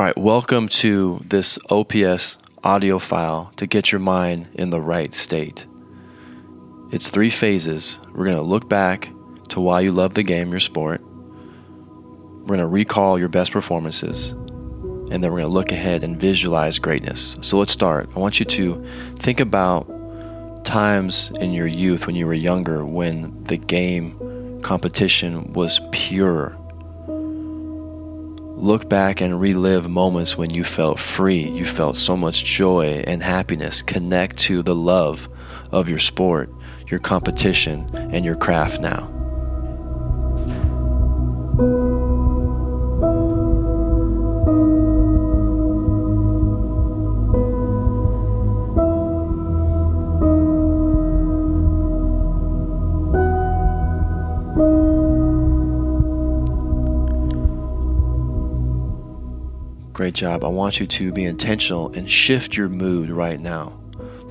All right, welcome to this OPS audio file to get your mind in the right state. It's three phases. We're going to look back to why you love the game, your sport. We're going to recall your best performances. And then we're going to look ahead and visualize greatness. So let's start. I want you to think about times in your youth when you were younger when the game competition was pure. Look back and relive moments when you felt free, you felt so much joy and happiness. Connect to the love of your sport, your competition, and your craft now. Great job. I want you to be intentional and shift your mood right now.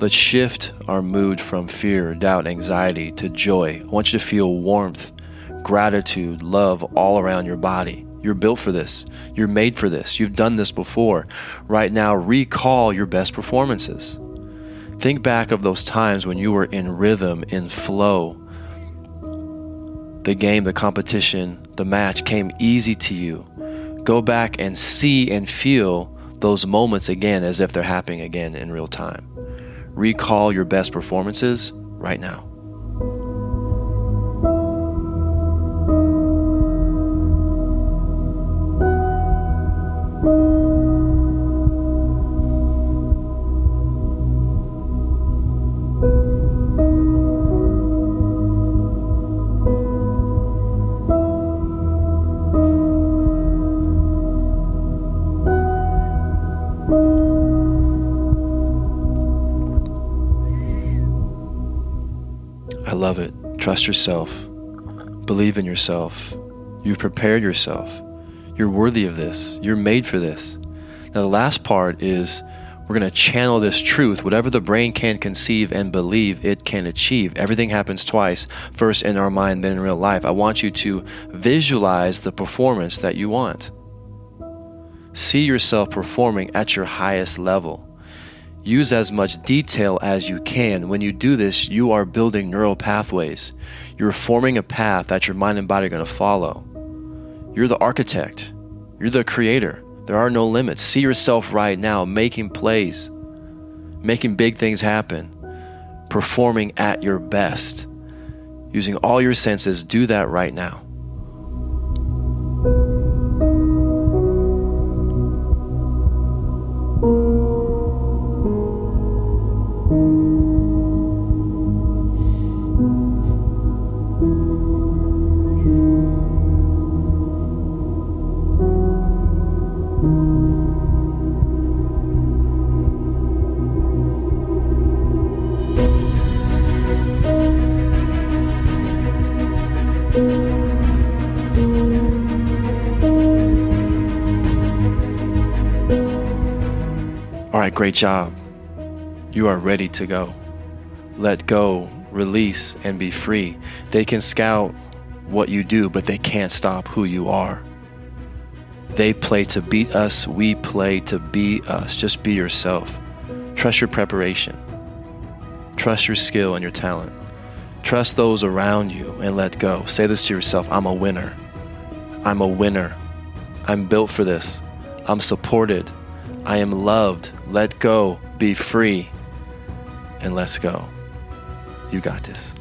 Let's shift our mood from fear, doubt, anxiety to joy. I want you to feel warmth, gratitude, love all around your body. You're built for this. You're made for this. You've done this before. Right now, recall your best performances. Think back of those times when you were in rhythm, in flow. The game, the competition, the match came easy to you go back and see and feel those moments again as if they're happening again in real time. Recall your best performances right now. I love it. Trust yourself. Believe in yourself. You've prepared yourself. You're worthy of this. You're made for this. Now, the last part is we're going to channel this truth. Whatever the brain can conceive and believe, it can achieve. Everything happens twice first in our mind, then in real life. I want you to visualize the performance that you want. See yourself performing at your highest level. Use as much detail as you can. When you do this, you are building neural pathways. You're forming a path that your mind and body are going to follow. You're the architect, you're the creator. There are no limits. See yourself right now making plays, making big things happen, performing at your best. Using all your senses, do that right now. All right, great job. You are ready to go. Let go, release, and be free. They can scout what you do, but they can't stop who you are. They play to beat us, we play to be us. Just be yourself. Trust your preparation, trust your skill and your talent. Trust those around you and let go. Say this to yourself I'm a winner. I'm a winner. I'm built for this. I'm supported. I am loved. Let go. Be free. And let's go. You got this.